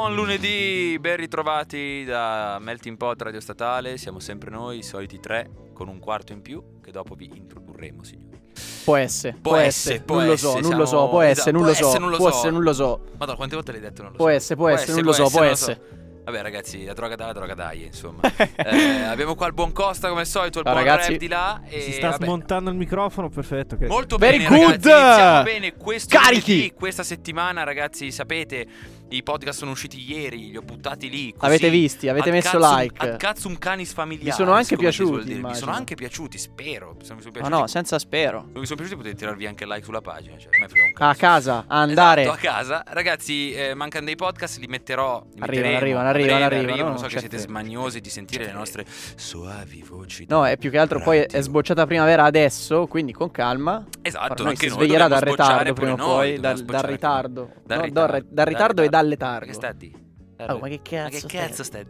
Buon lunedì, ben ritrovati da Melting Pot Radio Statale, siamo sempre noi, i soliti tre, con un quarto in più, che dopo vi introdurremo, signori. Può essere, Può può, essere, può non lo so, non lo so, può essere, non può lo so, essere, non lo può so. essere, non lo so. Madonna, quante volte l'hai detto? Non lo Può so. essere, può essere, non lo so, può essere. Vabbè ragazzi, la droga dà, la droga dai, insomma. Eh, abbiamo qua il buon Costa come al solito, il buon ragazzi. Di là. E, Si sta vabbè, smontando il microfono, perfetto. ok. Molto Very bene, good! ragazzi. Bene questo Carichi! lunedì, questa settimana, ragazzi. Sapete, i podcast sono usciti ieri, li ho buttati lì. così, Avete visti, avete ad messo cazzum- like. Ad cazzum canis familiaris. Vi sono anche piaciuti. Mi sono anche piaciuti, spero. Mi sono Ma piaciuti, no, senza spero. se mi sono piaciuti potete tirarvi anche like sulla pagina. Cioè, a un cazzo. A casa, a andare. Esatto, a casa. Ragazzi, eh, mancano dei podcast, li metterò. Li Arrivano, arrivano, arrivano, arrivano, Non so non che c'è siete fretta. smaniosi di sentire le nostre soavi voci. No, è più che altro poi è radio. sbocciata primavera adesso, quindi con calma. Esatto, noi anche si sveglierà dal ritardo prima o poi, dal, ritardo. Dal ritardo, dal re- dal letardo. Che sta di? Oh, ma che Ma cazzo che cazzo stai?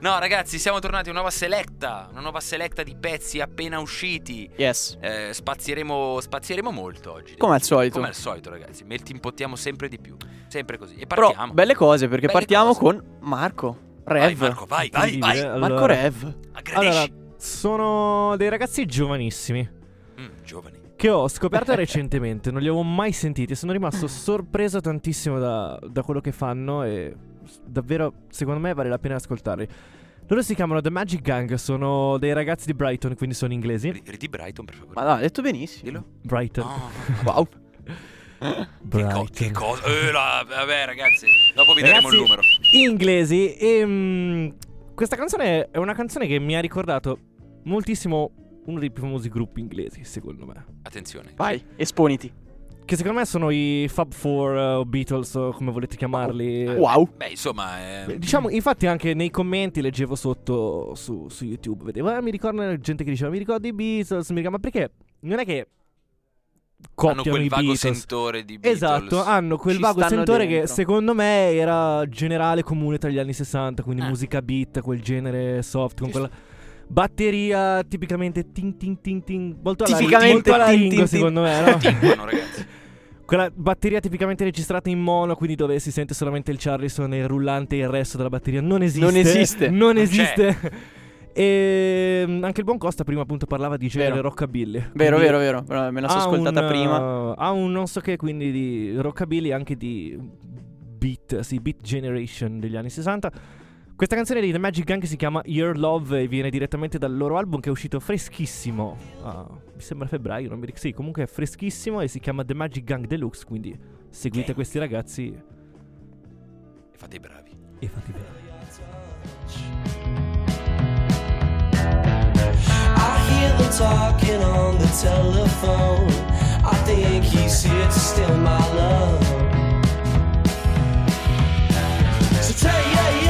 No, ragazzi, siamo tornati a una nuova selecta. Una nuova selecta di pezzi appena usciti. Yes. Eh, spazieremo, spazieremo molto oggi. Come al solito. Come al solito, ragazzi. Melti impottiamo sempre di più. Sempre così. E Però partiamo. belle cose perché Belle partiamo cose. con Marco. Vai, Rev. Marco, vai, vai, vai. Incredibile. Marco Allora- Rev. Aggredisci. Allora, sono dei ragazzi giovanissimi Mm, giovani. Che ho scoperto recentemente, non li avevo mai sentiti. Sono rimasto sorpreso tantissimo da, da quello che fanno e davvero, secondo me, vale la pena ascoltarli. Loro si chiamano The Magic Gang, sono dei ragazzi di Brighton, quindi sono inglesi. Ri- Ridi Brighton, per favore. Ma no, ha detto benissimo. Dillo. Brighton. No, Wow. Che, co- che cosa? Eh, la- vabbè, ragazzi. Dopo vi daremo il numero. inglesi e mm, questa canzone è una canzone che mi ha ricordato moltissimo uno dei più famosi gruppi inglesi, secondo me. Attenzione. Vai, esponiti. Che secondo me sono i Fab Four eh, o Beatles o come volete chiamarli. Wow. Beh, insomma, eh, Diciamo, infatti anche nei commenti leggevo sotto su, su YouTube, vedevo, ah, mi ricordo gente che diceva, mi ricordo i Beatles, mi ricordo, ma perché non è che hanno copiano quel i vago Beatles. sentore di Beatles. Esatto, hanno quel Ci vago sentore che dentro. secondo me era generale comune tra gli anni 60, quindi Eh. musica beat, quel genere soft, con Ci quella batteria tipicamente tin tin tin tin, molto alla, Tipicamente molto alla tin, Ringo, tin, tin. secondo me, no? Timpano, ragazzi. Quella batteria tipicamente registrata in mono, quindi dove si sente solamente il Charleston e il rullante e il resto della batteria non esiste. Non esiste. Non Non esiste. e mm, anche il buon Costa prima appunto parlava di genere Vero. rockabilly. Vero, vero, vero. Me la sono ascoltata un, prima. ha un non so che quindi di rockabilly anche di beat, sì, beat generation degli anni 60. Questa canzone di The Magic Gang si chiama Your Love e viene direttamente dal loro album che è uscito freschissimo. ah, mi sembra febbraio, non mi ricordo. Sì, comunque è freschissimo e si chiama The Magic Gang Deluxe. Quindi seguite Gang. questi ragazzi E fate i bravi. e fate bene. I hear them talking on the telephone. I think he's here to steal my love. So take me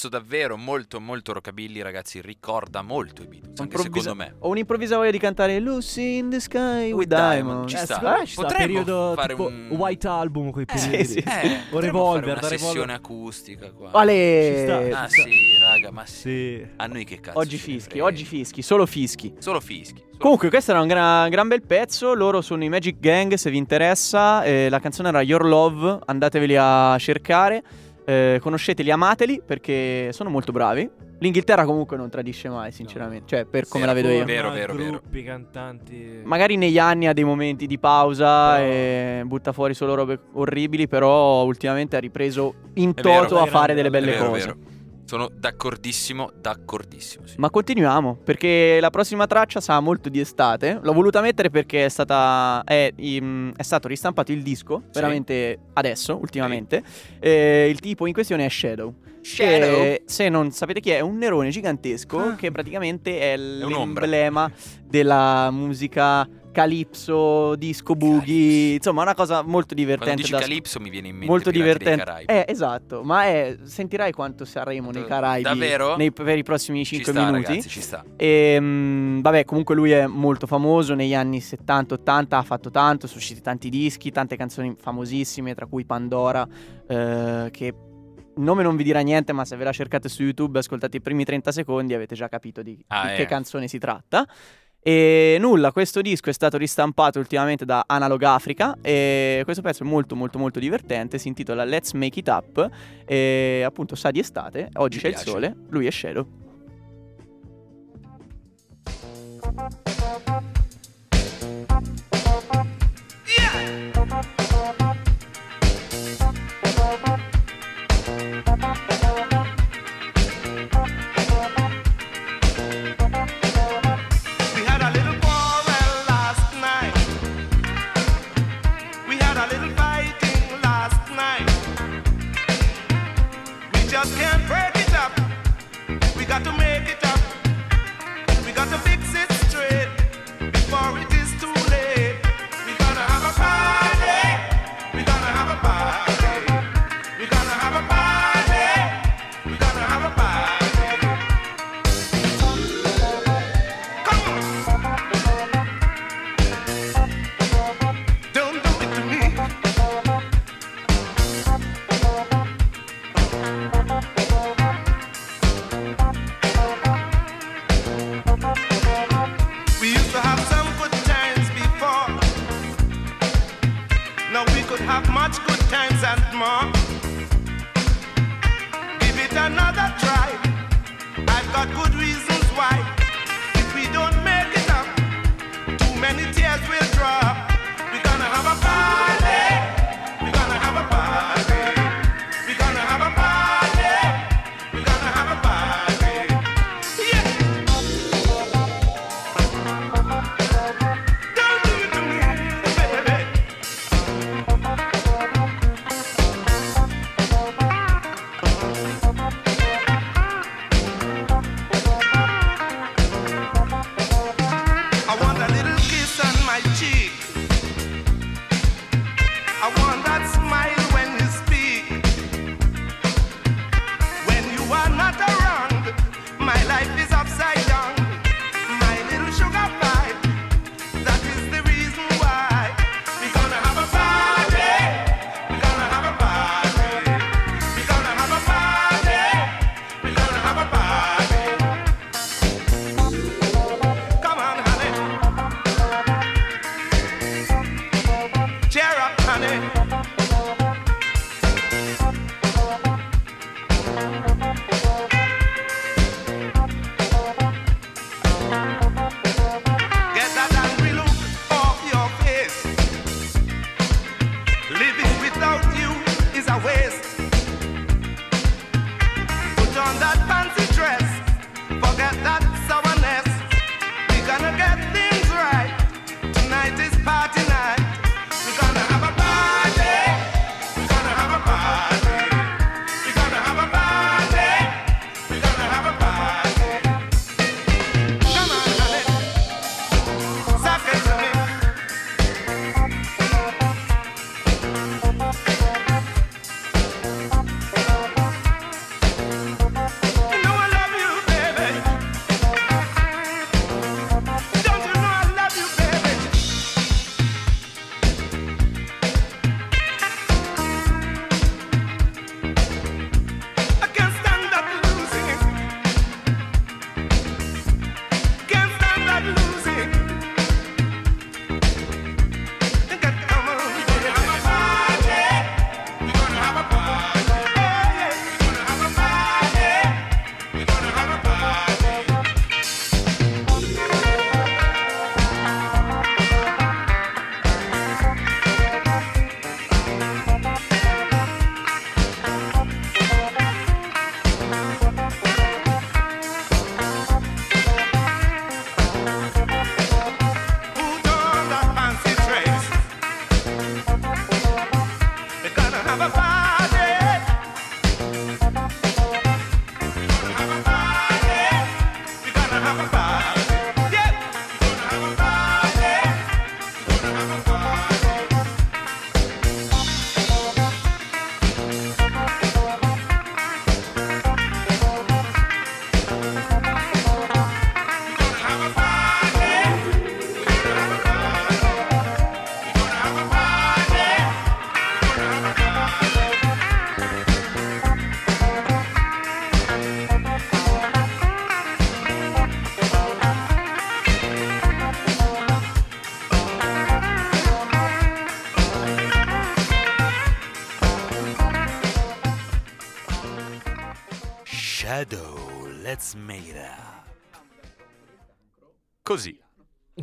pezzo davvero molto molto rockabilly, ragazzi, ricorda molto i Beatles, anche Improvvisa- secondo me. Ho un'improvvisa voglia di cantare Lucy in the sky with With diamonds. Diamond, ci Eh, sta. me ci sta Potremmo periodo fare un- White Album quei Eh, periodi. sì. Eh, O Revolver, fare una sessione acustica qua. Ale, Ah sta. sì, raga, ma sì. Sì. A noi che cazzo oggi fischi, oggi fischi, solo fischi. Solo fischi. Comunque, questo era un gra- gran bel pezzo. Loro sono i Magic Gang. Se vi interessa, Eh, la canzone era Your Love. Andateveli a cercare. Eh, conosceteli, amateli perché sono molto bravi. L'Inghilterra, comunque, non tradisce mai, sinceramente. Cioè, per come Sì, la vedo io. Vero, vero, vero. Gruppi, cantanti. Magari negli anni ha dei momenti di pausa Però- e butta fuori solo robe orribili. Però ultimamente ha ripreso in È vero, toto a fare delle belle vero, cose. Sono d'accordissimo, d'accordissimo. Sì. Ma continuiamo, perché la prossima traccia sa molto di estate. L'ho voluta mettere perché è stata. È, è stato ristampato il disco, veramente adesso, ultimamente. Eh, il tipo in questione è Shadow. Shadow? Che, se non sapete chi è, è un nerone gigantesco che praticamente è l'emblema della musica calypso, disco boogie. Insomma, una cosa molto Quando divertente dici da Calypso mi viene in mente molto divertente. Caraibi. Eh, esatto, ma è, sentirai quanto saremo nei Caraibi davvero? nei, per i prossimi Ci 5 sta, minuti. ragazzi, ci sta. E mm, vabbè, comunque lui è molto famoso negli anni 70-80, ha fatto tanto, ha usciti tanti dischi, tante canzoni famosissime, tra cui Pandora, eh, che il nome non vi dirà niente, ma se ve la cercate su YouTube e ascoltate i primi 30 secondi avete già capito di, Ah, di eh. che canzone si tratta. E nulla, questo disco è stato ristampato ultimamente da Analog Africa e questo pezzo è molto molto molto divertente, si intitola Let's Make It Up e appunto sa di estate, oggi Mi c'è piace. il sole, lui è Shadow. Reasons why. If we don't make it up, too many tears will drop. Up. Così.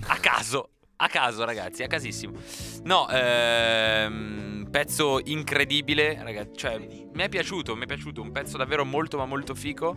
A caso. A caso, ragazzi, a casissimo. No, ehm, pezzo incredibile, ragazzi. Cioè, mi è piaciuto, mi è piaciuto. Un pezzo davvero molto, ma molto fico.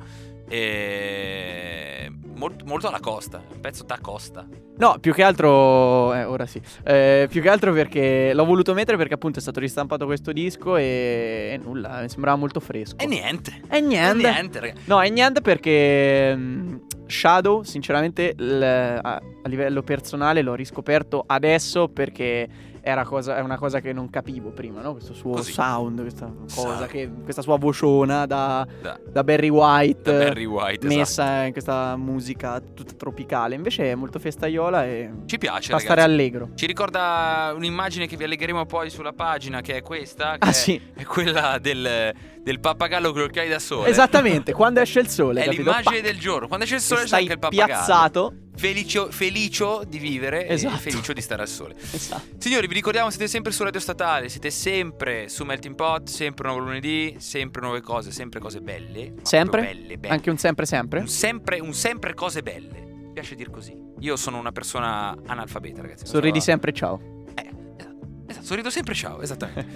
E. Molto, molto alla costa. Un pezzo da costa. No, più che altro. Eh, ora sì. Eh, più che altro perché l'ho voluto mettere perché appunto è stato ristampato questo disco e, e nulla, mi sembrava molto fresco. E niente. E niente. E niente, ragazzi. No, è niente perché mm, Shadow, sinceramente, l- a, a livello personale l'ho riscoperto adesso perché era cosa- è una cosa che non capivo prima, no? Questo suo Così. sound, questa cosa, che, questa sua vociona da, Da, da Barry White. da Barry White, Messa esatto. in questa musica tutta tropicale. Invece è molto festaiola e Ci piace, fa ragazzi. stare allegro. Ci ricorda un'immagine che vi allegheremo poi sulla pagina, che è questa. Che Ah, è, sì. è quella del, del pappagallo gli occhiali da sole. Esattamente, quando esce il sole, È capito? l'immagine Pac! del giorno. Quando c'è il sole c'è anche il pappagallo. piazzato. Felicio, felicio di vivere Esatto. e felice di stare al sole. Esatto. Signori, vi ricordiamo, siete sempre su Radio Statale, siete sempre su Melting Pot, sempre nuovo lunedì, sempre nuove cose, sempre cose belle. Sempre? Belle, belle. Anche un sempre sempre? Un sempre, un sempre cose belle. Mi piace dir così. Io sono una persona analfabeta, ragazzi. Sorridi so- sempre, ciao. eh, esatto, esatto, sorrido sempre, ciao, esattamente.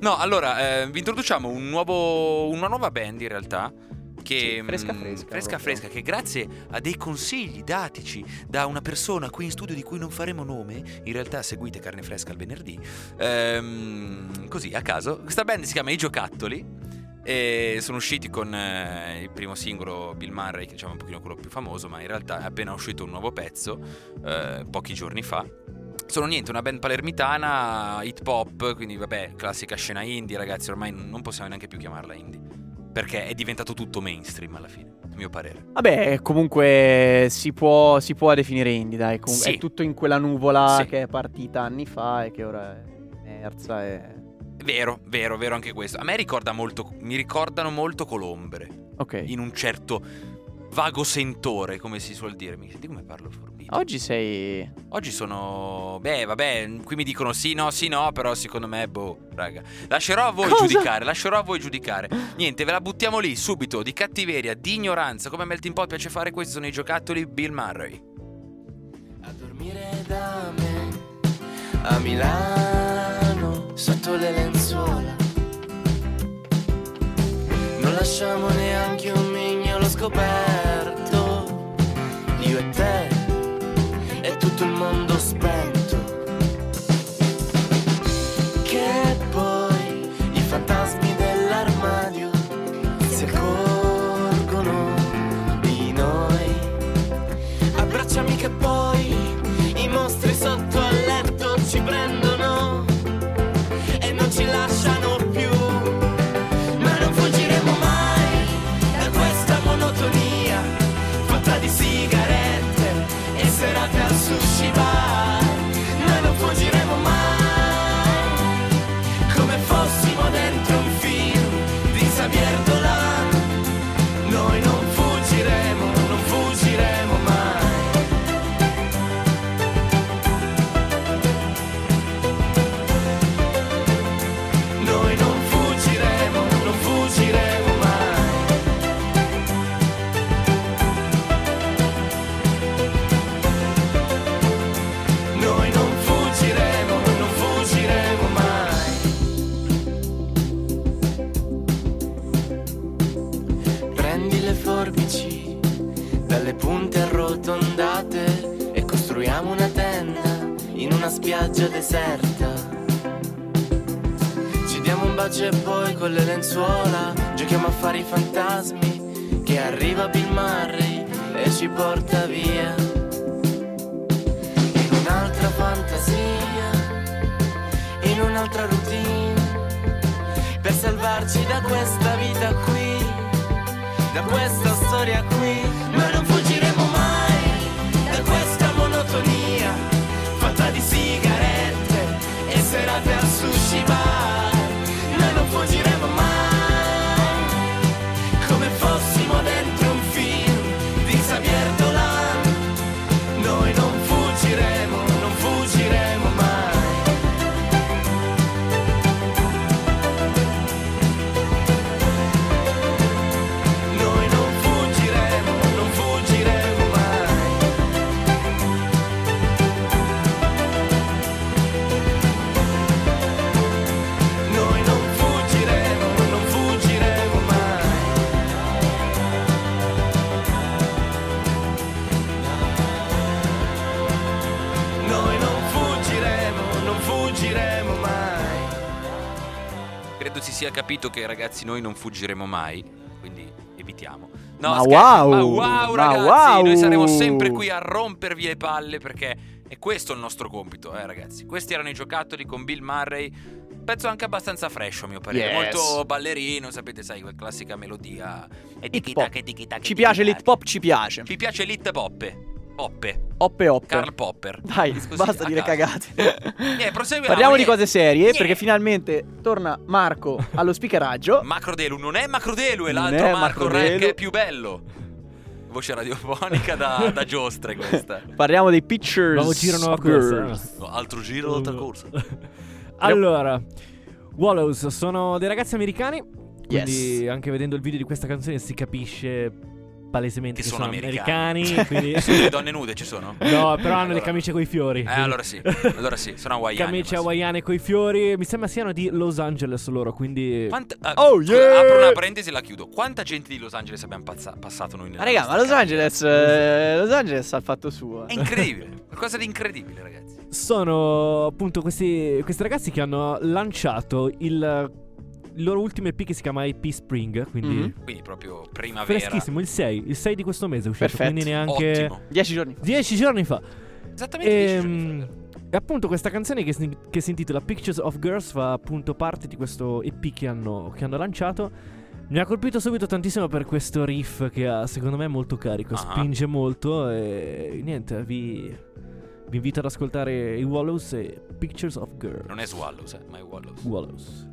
no, allora, eh, vi introduciamo un nuovo, una nuova band in realtà. Che, Sì, fresca mm, fresca, fresca proprio. fresca, che grazie a dei consigli datici da una persona qui in studio di cui non faremo nome, in realtà seguite carne fresca il venerdì, ehm, così a caso, questa band si chiama I Giocattoli e sono usciti con eh, il primo singolo Bill Murray, che diciamo è un pochino quello più famoso, ma in realtà è appena uscito un nuovo pezzo, eh, pochi giorni fa. Sono niente, una band palermitana, hip hop, quindi vabbè, classica scena indie, ragazzi, ormai non possiamo neanche più chiamarla indie. Perché è diventato tutto mainstream alla fine, a mio parere. Vabbè, comunque si può, si può definire indie, dai. comunque Sì. È tutto in quella nuvola Sì. che è partita anni fa e che ora è emersa. E... Vero, vero, vero anche questo. A me ricorda molto, mi ricordano molto colombre, Ok. in un certo vago sentore, come si suol dire. Mi senti come parlo? Oggi sei. Oggi sono. Beh, vabbè, qui mi dicono sì, no, sì, no, però secondo me, boh, raga. Lascerò a voi Cosa? giudicare, lascerò a voi giudicare. Niente, ve la buttiamo lì, subito, di cattiveria, di ignoranza. Come a Melting Pot piace fare, questi sono i giocattoli Bill Murray. A dormire da me a Milano sotto le lenzuola. Non lasciamo neanche un mignolo scoperto. Deserta. Ci diamo un bacio e poi con le lenzuola giochiamo a fare i fantasmi che arriva Bill Murray e ci porta via in un'altra fantasia un'altra routine per salvarci da questa vita qui, da questa storia qui. Bar. Noi non fuggiremo sia capito che ragazzi noi non fuggiremo mai, quindi evitiamo. No, Ma wow, ma wow ma ragazzi, wow. noi saremo sempre qui a rompervi le palle perché è questo il nostro compito, eh ragazzi. Questi erano i giocattoli con Bill Murray. Pezzo anche abbastanza fresh, a mio parere. Yes. Molto ballerino, sapete, sai, quella classica melodia. E Hip tiki-taka, hop. tiki-taka, Ci piace l'hip hop, ci piace. Ci piace l'hit poppe. Poppe. Oppe oppe. Karl Popper. Dai, Così, basta dire caso. cagate. Eh, proseguiamo, Parliamo di cose serie Niente. perché finalmente torna Marco allo speakeraggio. Macrodelu non è Macrodelu, è Non l'altro è Marco Re che è più bello. Voce radiofonica da, da giostre questa. Parliamo dei Pictures Nuovo giro, nuova corsa. No, altro giro, altra corsa. Allora, Wallows sono dei ragazzi americani. Quindi Yes. anche vedendo il video di questa canzone si capisce palesemente Che che, sono sono americani. americani. quindi... Sono le donne nude ci sono? No, però hanno le Allora- camicie coi fiori. Eh, allora sì. Allora sì, sono hawaiani. Camicie hawaiane coi fiori. Mi sembra siano di Los Angeles loro, quindi... Quanta- eh, Oh, yeah! Apro una parentesi e la chiudo. Quanta gente di Los Angeles abbiamo pazza- passato noi nella Ma raga, ma Los? Angeles, eh, Los Angeles ha fatto suo. È incredibile. Qualcosa di incredibile, ragazzi. Sono appunto questi, questi ragazzi che hanno lanciato il, il loro ultimo EP che si chiama EP Spring. Quindi... Mhm. Quindi proprio primavera. Freschissimo, il 6, il 6 di questo mese è uscito, Perfetto. quindi neanche Ottimo. Dieci giorni fa. 10 giorni fa. Esattamente dieci giorni Ehm, fa. E appunto questa canzone che si, che si intitola Pictures of Girls fa appunto parte di questo EP che hanno, che hanno lanciato. Mi ha colpito subito tantissimo per questo riff che ha secondo me molto carico, Ah. spinge molto e niente, vi, vi invito ad ascoltare i Wallows e Pictures of Girls. Non è Swallows, eh, ma è Wallows. Wallows.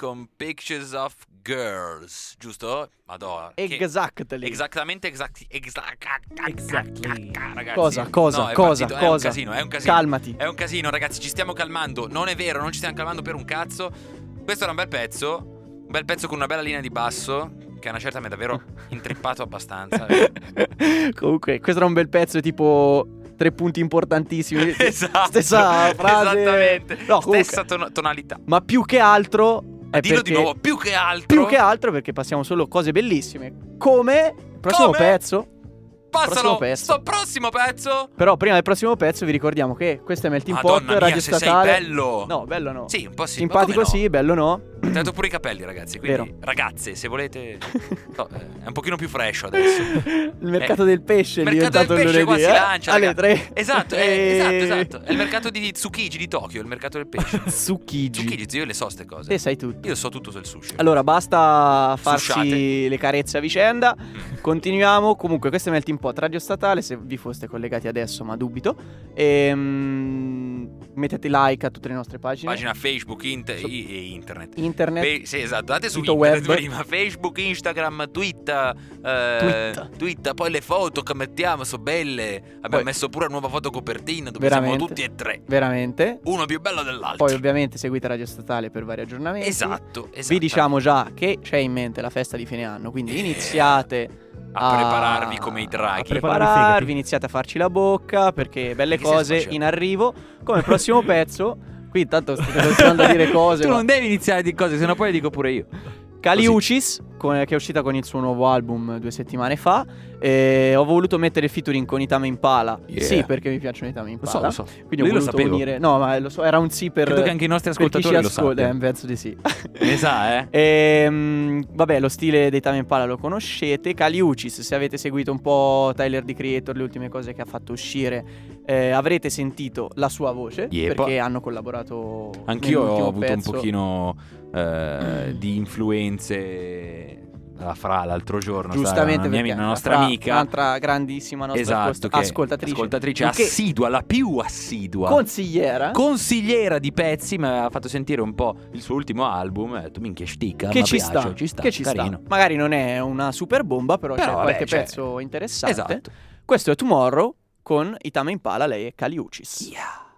Con pictures of girls, giusto? Madonna. che- Exactly. Esattamente, exacti, exact, Exactly. ragazzi. Cosa, cosa, No, cosa, partito- È un cosa? casino, è un casino. Calmati. È un casino, ragazzi, ci stiamo calmando. Non è vero, non ci stiamo calmando per un cazzo. Questo era un bel pezzo. Un bel pezzo con una bella linea di basso. Che a una certa mi ha davvero intrippato abbastanza. Comunque, questo era un bel pezzo tipo tre punti importantissimi. esatto. Stessa frase. Esattamente. No, comunque, Stessa ton- tonalità. Ma più che altro è Dillo di nuovo, più che altro. Più che altro perché passiamo solo cose bellissime. Come prossimo Come? pezzo. Passalo, prossimo pezzo. sto prossimo pezzo. Però prima del prossimo pezzo vi ricordiamo che questo è Melting Pot, Madonna mia, radio se sei statale. bello. No, bello no. Sì, un po' sì. Simpatico no? sì, bello no. Ho tagliato pure i capelli, ragazzi. Quindi, Vero. ragazze, se volete. no, eh, è un pochino più fresh adesso. Il mercato Eh, del pesce è Il mercato del pesce il qua lunedì, si eh? lancia. Alle tre. Esatto, è, E- esatto, esatto. È il mercato di Tsukiji di Tokyo, il mercato del pesce. Tsukiji. Tsukiji, zio, io le so ste cose. Te sai tutto. Io so tutto sul sushi. Allora, basta farsi Susciate. le carezze a vicenda. Mm. Continuiamo. Comunque, questo è Melting Pot Radio Statale. Se vi foste collegati adesso, ma dubito. Ehm, mettete like a tutte le nostre pagine. Pagina Facebook inter- So- i- e internet. Internet. Fe- sì, esatto, date su internet web. prima, Facebook, Instagram, Twitter, eh, Twitter. Twitter, poi le foto che mettiamo sono belle. Abbiamo Poi- messo pure una nuova foto copertina dove siamo tutti e tre, Veramente. uno più bello dell'altro. Poi, ovviamente, seguite Radio Statale per vari aggiornamenti. esatto, esatto. Vi diciamo già che c'è in mente la festa di fine anno. Quindi Eh, iniziate a prepararvi come i A draghi. i prepararvi, iniziate a farci la bocca perché belle Che cose in arrivo. Come il prossimo pezzo. Qui intanto state continuando a dire cose. Tu ma- non devi iniziare di cose, sennò poi le dico pure io. Kali Uchis, con- che è uscita con il suo nuovo album due settimane fa. E ho voluto mettere il featuring con Itame Impala. Yeah. Sì, perché mi piacciono Itame Lo Impala. so, lo so. Quindi ho Lui lo voluto unire. No, ma lo so, era un sì per. Credo che anche i nostri ascoltatori lo ascolta. sappiano. Eh, penso di sì. Ne sa, eh? Ehm, vabbè, lo stile dei Tame Impala lo conoscete. Kali Uchis, se avete seguito un po' Tyler the Creator, le ultime cose che ha fatto uscire, eh, avrete sentito la sua voce. Yep. Perché hanno collaborato. Anch'io ho avuto pezzo. un pochino eh, di influenze da Fra l'altro giorno. Giustamente, una, mia- una nostra Fra, amica. un'altra grandissima nostra esatto, ascoltatrice. ascoltatrice assidua, la più assidua. Consigliera. consigliera di pezzi, mi aveva fatto sentire un po' il suo ultimo album. E ho detto, minchia, stica. che ci piace, sta, ci sta, che ci carino. sta. Magari non è una super bomba, però, Però, c'è vabbè, qualche c'è. pezzo interessante. Esatto. Questo è Tomorrow con Itame Impala, lei è Kali Uchis. Yeah.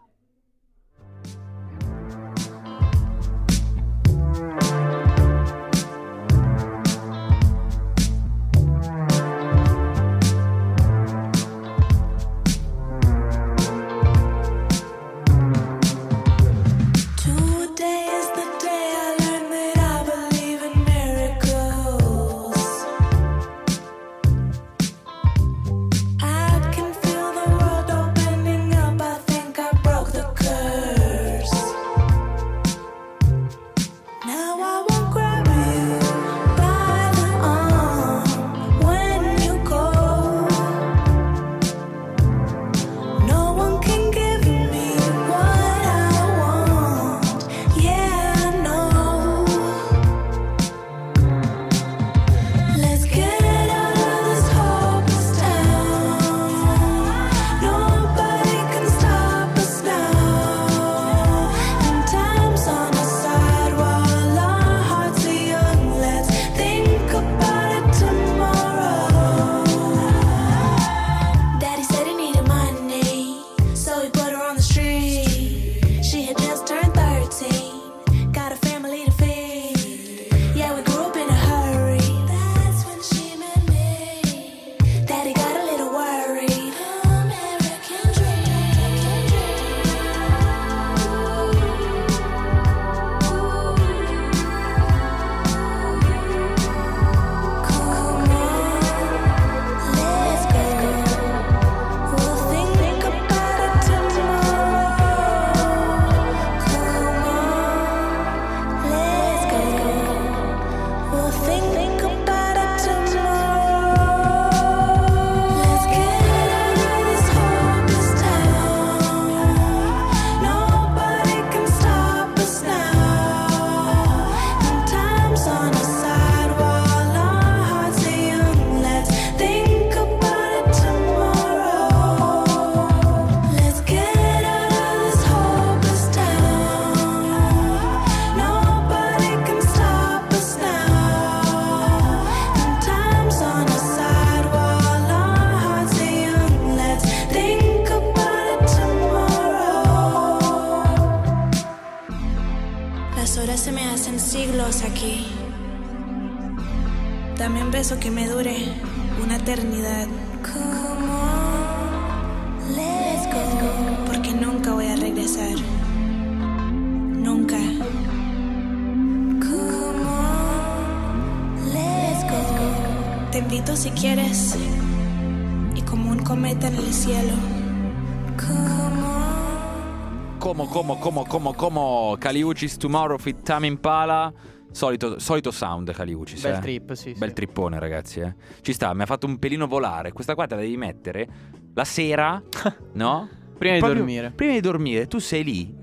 Como, como, como, como, Caliucis Tomorrow fit Time Impala. Solito, solito sound Caliucis. Bel eh. trip, sì, Bel sì. trippone, ragazzi. Eh. Ci sta, mi ha fatto un pelino volare. Questa qua te la devi mettere la sera, no? Prima di Proprio- dormire. Prima di dormire, tu sei lì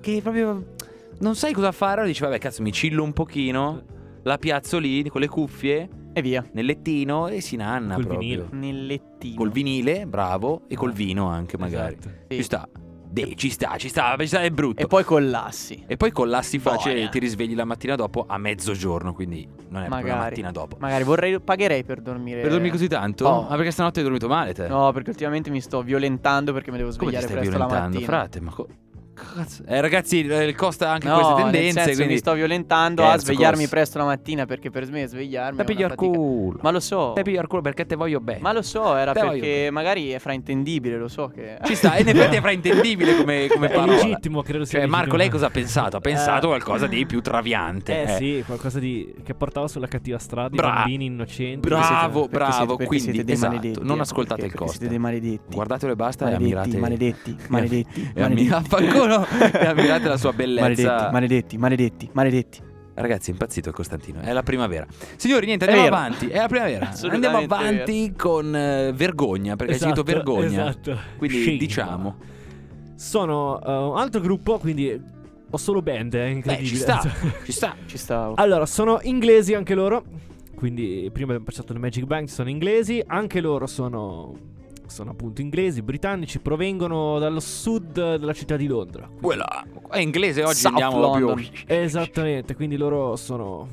che proprio non sai cosa fare. Allora dici, vabbè, cazzo, mi cillo un pochino. La piazzo lì con le cuffie E via. nel lettino e si nanna Col proprio. vinile. Nel lettino. Col vinile, bravo, e col vino anche magari. Esatto. Sì. Ci sta. De, ci sta, ci sta, ci sta, è brutto. E poi collassi. E poi collassi facile Boia. e ti risvegli la mattina dopo a mezzogiorno, quindi non è proprio la Magari. mattina dopo. Magari vorrei, pagherei per dormire. Per dormire così tanto? Oh. Ah, perché stanotte hai dormito male te? No, perché ultimamente mi sto violentando perché mi devo Come ti svegliare stai presto la violentando, mattina. frate? Ma co- cazzo. Eh, ragazzi, eh, costa anche No, queste tendenze, senso, quindi mi sto violentando Scherzo, a svegliarmi cos. presto la mattina perché per me svegliarmi Te pigliar culo. Ma lo so. Te pigliar culo perché te voglio bene. Ma lo so, era Te perché magari è fraintendibile, lo so che Ci sta, e in effetti è fraintendibile come, come È parola. legittimo, credo sia Cioè, Marco, legittimo. lei cosa ha pensato? Ha pensato Eh. qualcosa di più traviante. Eh, sì, qualcosa di che portava sulla cattiva strada Bra- i bambini innocenti. Bravo, perché bravo. siete- perché quindi, siete dei esatto, maledetti, non eh, ascoltate perché- il costa. siete dei maledetti. Guardatelo e basta Maledetti, e ammirate. maledetti, maledetti, E ammi- maledetti. affanculo, e ammirate la sua bellezza. Maledetti, maledetti, maledetti, maledetti. Ragazzi, è impazzito Costantino. È la primavera. Signori, niente, È andiamo vero. avanti. È la primavera. Andiamo avanti con eh, vergogna, perché hai Esatto, scritto vergogna. Esatto. Quindi Shame. diciamo. Sono eh, un altro gruppo, quindi ho solo band, è Beh, incredibile. ci sta, ci sta. Ci stavo. Allora, sono inglesi anche loro. Quindi prima abbiamo passato le Magic Bank, sono inglesi, anche loro sono sono appunto inglesi, britannici, provengono dallo sud della città di Londra. Quella. È inglese oggi South andiamo London. più. Esattamente, quindi loro sono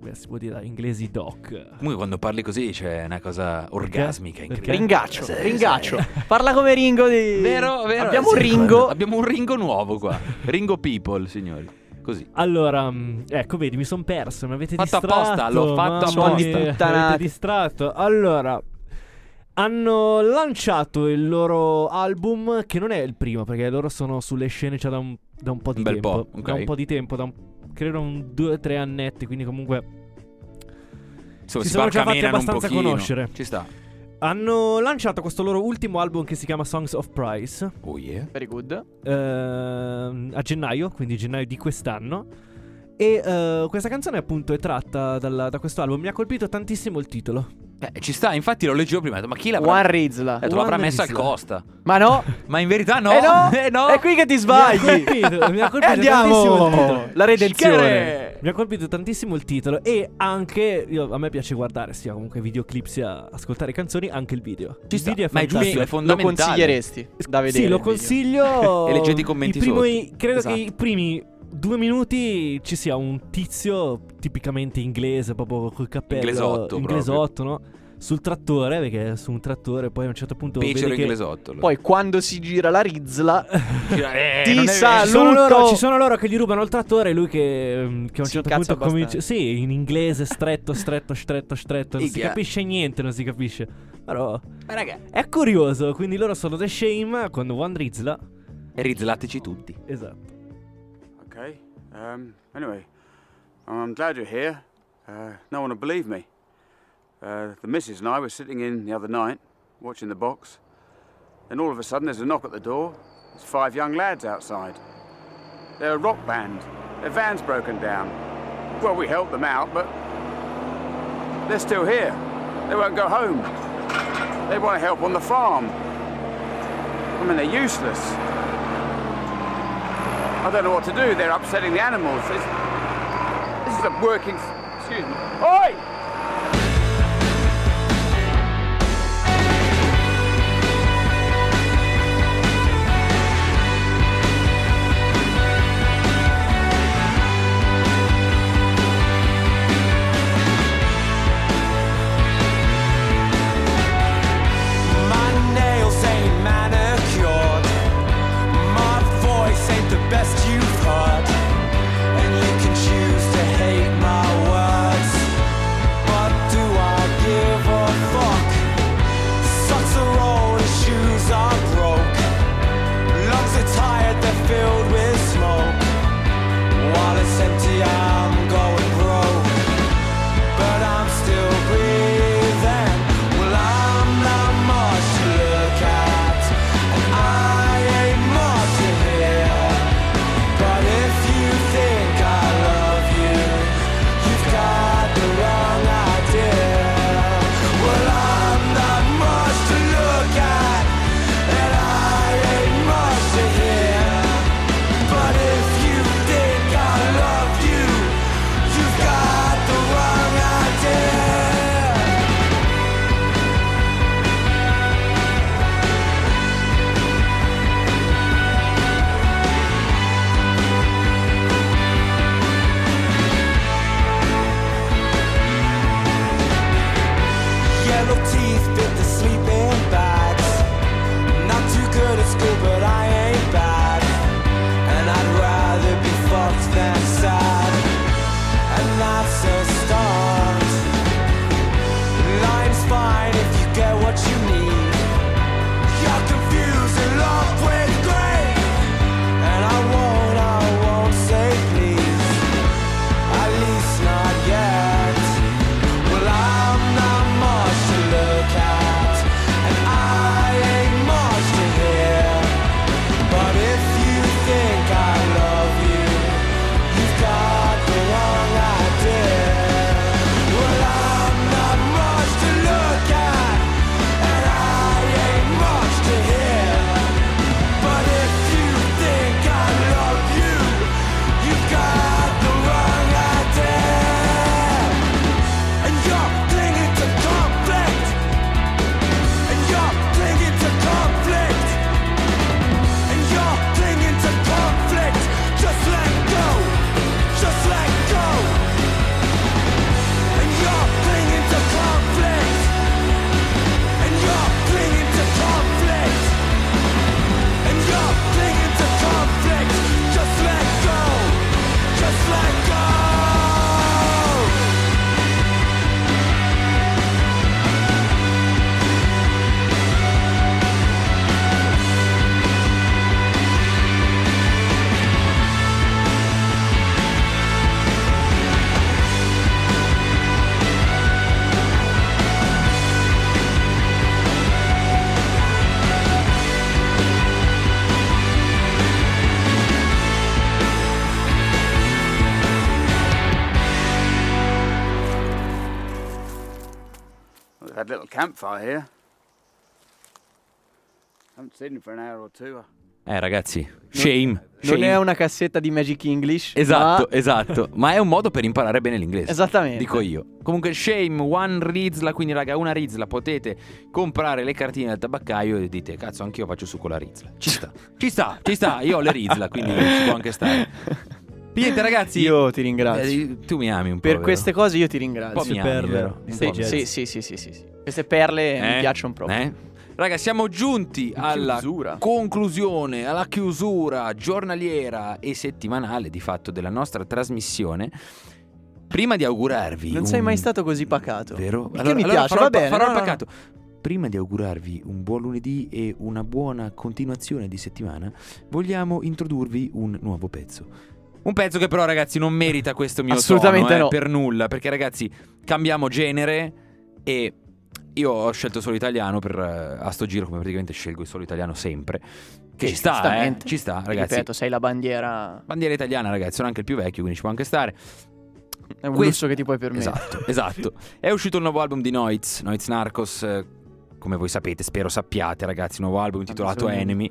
beh, si può dire inglesi doc. Comunque quando parli così c'è una cosa orgasmica Perché? incredibile. Ringaccio, Sì, ringaccio. sì. Parla come Ringo di... Vero, vero. Abbiamo sì, un Ringo. Abbiamo un Ringo nuovo qua. Ringo People, signori. Così. Allora, mh, ecco, vedi, mi sono perso, mi avete Fatto distratto. apposta, l'ho fatto apposta. Puttanate. avete distratto. Allora, hanno lanciato il loro album, che non è il primo, perché loro sono sulle scene già da un, da un po' di Un bel tempo. po', ok. Da un po' di tempo, da un, credo un due o tre annetti, quindi comunque... Insomma, Si si sono già fatti abbastanza conoscere. Ci sta. Hanno lanciato questo loro ultimo album che si chiama Songs of Price Oh yeah. Very good. ehm, a gennaio, quindi gennaio di quest'anno. E eh, questa canzone appunto è tratta dalla- da questo album. Mi ha colpito tantissimo il titolo. Eh, ci sta, infatti lo leggevo prima, ho detto, ma chi l'avrà One Rizla. Eh, te l'avrà messa al. Costa. Ma no. Ma in verità no. Eh no. Eh no. È qui che ti Mi ha sbagli. colpito, mi ha E colpito tantissimo il andiamo. titolo. La redenzione. Schere. Mi ha colpito tantissimo il titolo e anche io- a me piace guardare sia comunque videoclip sia ascoltare canzoni, anche il video. Ci il sta, video è ma è giusto, è Lo fondamentale. consiglieresti da vedere. Sì, lo consiglio. E leggete i commenti I primi- sotto. Credo Esatto. che i primi due minuti ci sia un tizio tipicamente inglese, proprio col cappello Inglesotto, inglesotto, no? Sul trattore, perché è su un trattore, poi a un certo punto Becero vedi che inglesotto. Poi quando si gira la Rizla Eh, ti non è- sa ci sono, loro, Saluto. ci sono loro che gli rubano il trattore e lui che, mm, che a un Si certo punto comincia. Sì, in inglese stretto, stretto, stretto, stretto. Non si capisce niente, non si capisce. Però Ma raga, è curioso. Quindi loro sono The Shame quando One Rizla. rizlateci tutti. Esatto. Okay. Um, anyway, I'm glad you're here. Uh, no one will believe me. Uh, the missus and I were sitting in the other night, watching the box. Then all of a sudden there's a knock at the door. There's five young lads outside. They're a rock band. Their van's broken down. Well, we helped them out, but they're still here. They won't go home. They want help on the farm. I mean, they're useless. I don't know what to do. They're upsetting the animals. This, this is a working. Excuse me. Oi! Campfire here. Haven't seen him for an hour or two. Eh ragazzi, shame. Non shame. è una cassetta di Magic English. Esatto, ma- esatto. Ma è un modo per imparare bene l'inglese. Esattamente. Dico io. Comunque, shame, one rizla. Quindi, raga, una rizla. Potete comprare le cartine del tabaccaio e dite, cazzo, anch'io faccio su con la rizla. Ci sta, ci sta, ci sta. Io ho le rizla, quindi ci può anche stare. Niente, ragazzi. Io ti ringrazio. Eh, tu mi ami un po'. Per vero? queste cose io ti Un po' ringrazio. mi ami, perle vero? sì, sì, sì, sì, sì, sì. Queste perle Eh? mi piacciono proprio. Eh? Raga, siamo giunti alla chiusura. conclusione, alla chiusura giornaliera e settimanale di fatto della nostra trasmissione. Prima di augurarvi. Non un- sei mai stato così pacato. Vero? Che mi piace, farò va bene. farò no, il no, pacato. Prima di augurarvi un buon lunedì e una buona continuazione di settimana, vogliamo introdurvi un nuovo pezzo. Un pezzo che però, ragazzi, non merita questo mio Assolutamente tono, eh, no. per nulla, perché ragazzi, cambiamo genere e io ho scelto solo italiano per eh, a sto giro, come praticamente scelgo il solo italiano sempre. Che Sì, ci sta, eh? Ci sta, ragazzi. Ripeto, sei la bandiera. Bandiera italiana, ragazzi, sono anche il più vecchio, quindi ci può anche stare. È un Questo- lusso che ti puoi permettere. Esatto, esatto. È uscito il nuovo album di Noiz, Noiz Narcos, eh, come voi sapete, spero sappiate ragazzi, nuovo album intitolato Enemy.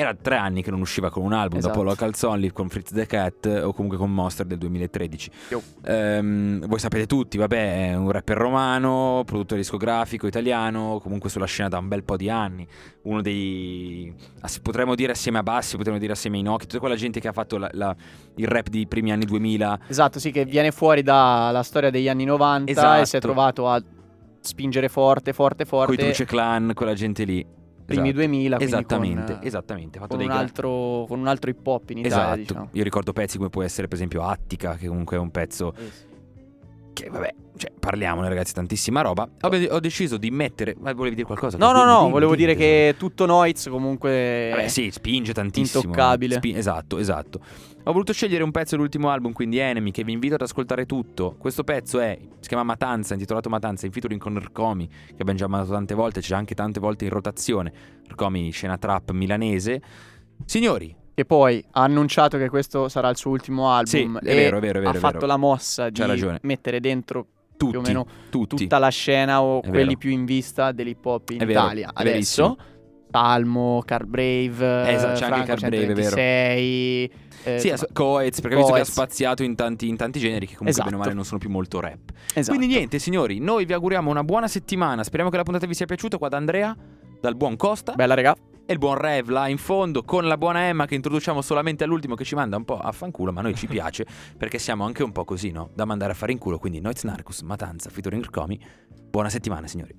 Era tre anni che non usciva con un album, Esatto. dopo Local Only con Fritz the Cat eh, o comunque con Monster del 2013. Yo. Ehm, voi sapete tutti, vabbè, è un rapper romano, produttore discografico italiano, comunque sulla scena da un bel po' di anni. Uno dei... potremmo dire assieme a Bassi, potremmo dire assieme a Inoki, tutta quella gente che ha fatto la- la- il rap dei primi anni 2000. Esatto, sì, che viene fuori dalla storia degli anni 90 e si è Esatto. trovato a spingere forte, forte, forte. Coi Truce Clan, quella gente lì. Primi Esatto. 2000, quindi Esattamente, con, esattamente. Fatto Con un, altro, con un altro hip hop in Italia, Esatto. diciamo. Io ricordo pezzi come può essere, per esempio, Attica, che comunque è un pezzo che, vabbè, cioè, parliamone, ragazzi, tantissima roba. Ho, ho deciso di mettere. Ma volevi dire qualcosa? No, no, no, dimmi, volevo dimmi, dire che tutto Noiz comunque... Vabbè, sì, spinge tantissimo. Intoccabile. Spi- esatto, esatto. Ho voluto scegliere un pezzo dell'ultimo album, quindi Enemy, che vi invito ad ascoltare tutto. Questo pezzo è, si chiama Matanza, intitolato Matanza, in featuring con Rcomi, che abbiamo già mandato tante volte, c'è anche tante volte in rotazione. Rcomi, scena trap milanese. Signori, Che poi ha annunciato che questo sarà il suo ultimo album. Sì, è e vero, è vero, è vero, Ha fatto vero. la mossa di mettere dentro tutti, più o meno tutti. tutta la scena o È quelli vero. più in vista dell'hip hop in Italia. Adesso Salmo, Car Brave, Eh, esatto, c'è anche Franco Car Brave, è vero. 126, eh, Sì, insomma, Coez, perché ho visto che ha spaziato in tanti, in tanti generi che comunque Esatto. bene o male non sono più molto rap. Esatto. Quindi niente, signori, noi vi auguriamo una buona settimana. Speriamo che la puntata vi sia piaciuta. Qua da Andrea, dal buon Costa Bella regà. E il buon Rev là in fondo con la buona Emma che introduciamo solamente all'ultimo che ci manda un po' a fanculo, ma a noi ci piace perché siamo anche un po' così, no? Da mandare a fare in culo. Quindi Noiz Narcus, Matanza, featuring Comi. Buona settimana, signori.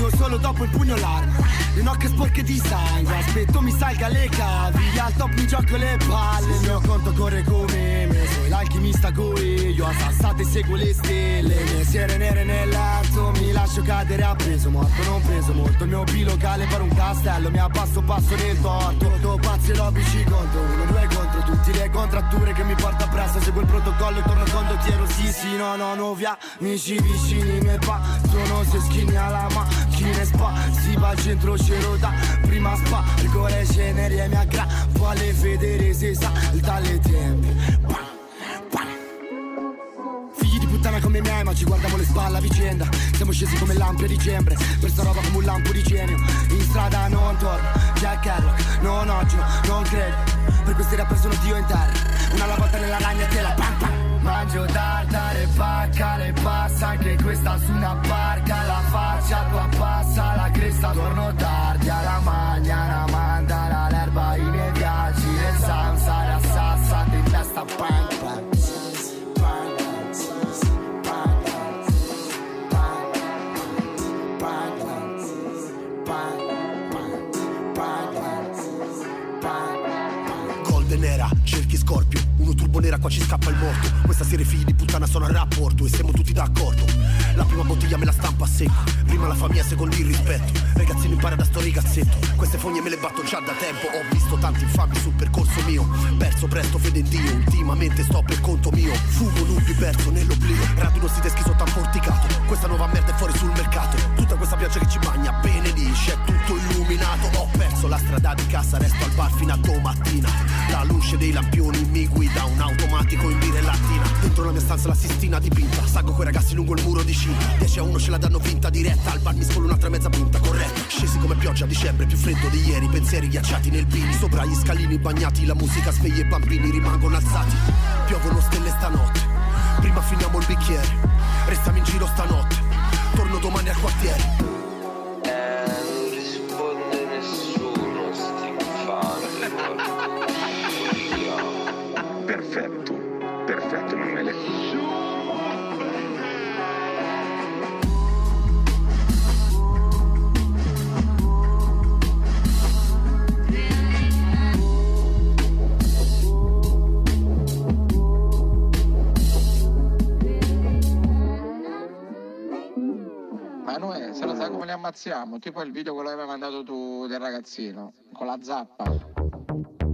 Un pugno l'arma Le nocche sporche di sangue. Aspetto mi salga le cavi Al top mi gioco le palle. Il mio conto corre come me l'alchimista coi Io assassate seguo le stelle. Le sere nere nel letto Mi lascio cadere appeso Morto non preso molto Il mio bilocale per un castello. Mi abbasso passo nel torto. Do pazzi lobici contro uno Due contro. Tutti Le contratture che mi porta presso Seguo il protocollo e torno condottiero Sì sì no no no via Amici vicini mi pa Sono se schini alla macchina e spa. Si va al centro c'ero da Prima spa. Rigore ceneri e mi aggrappo alle federe se sa Il tale tempi Puttana come miei ma ci guardiamo le spalle a vicenda. Siamo scesi come lampi a dicembre Per sta roba come un lampo di genio. In strada non torno Jack Kerouac Non oggi no, non credo. Per questi rapper sono Dio in terra Una lavata nella ragna te la pam pam. Mangio tartare, pacca, le passa Anche questa su una barca. La faccia tua passa, la cresta Torno tardi nera qua ci scappa il morto. Questa serie figli di puttana sono a rapporto E siamo tutti d'accordo La prima bottiglia me la stampa a secco. Prima la famiglia, secondo il rispetto. Ragazzino impara da sto ragazzetto. Queste fogne me le batto già da tempo. Ho visto tanti infami sul percorso mio. Perso presto fede in Dio. Ultimamente sto per conto mio. Fumo nubi perso nell'oblio. Raduno sti teschi sotto un porticato Questa nuova merda è fuori sul mercato. Tutta questa pioggia che ci bagna benedisce È tutto illuminato. Ho perso la strada di casa Resto al bar fino a domattina. La luce dei lampioni mi guida Un automatico in birellatina Dentro la mia stanza la sistina dipinta. Sago quei ragazzi lungo il muro di cinta 10 a 1 ce la danno vinta diretta Al bar mi scolo un'altra mezza punta corretta. Scesi come pioggia a dicembre Più freddo di ieri Pensieri ghiacciati nel bini Sopra gli scalini bagnati La musica sveglia e i bambini rimangono alzati. Piovono stelle stanotte Prima finiamo il bicchiere Restiamo in giro stanotte Torno domani al quartiere. Non risponde nessuno, sti Perfetto, perfetto, ammazziamo? Tipo il video che hai mandato tu del ragazzino, con la zappa.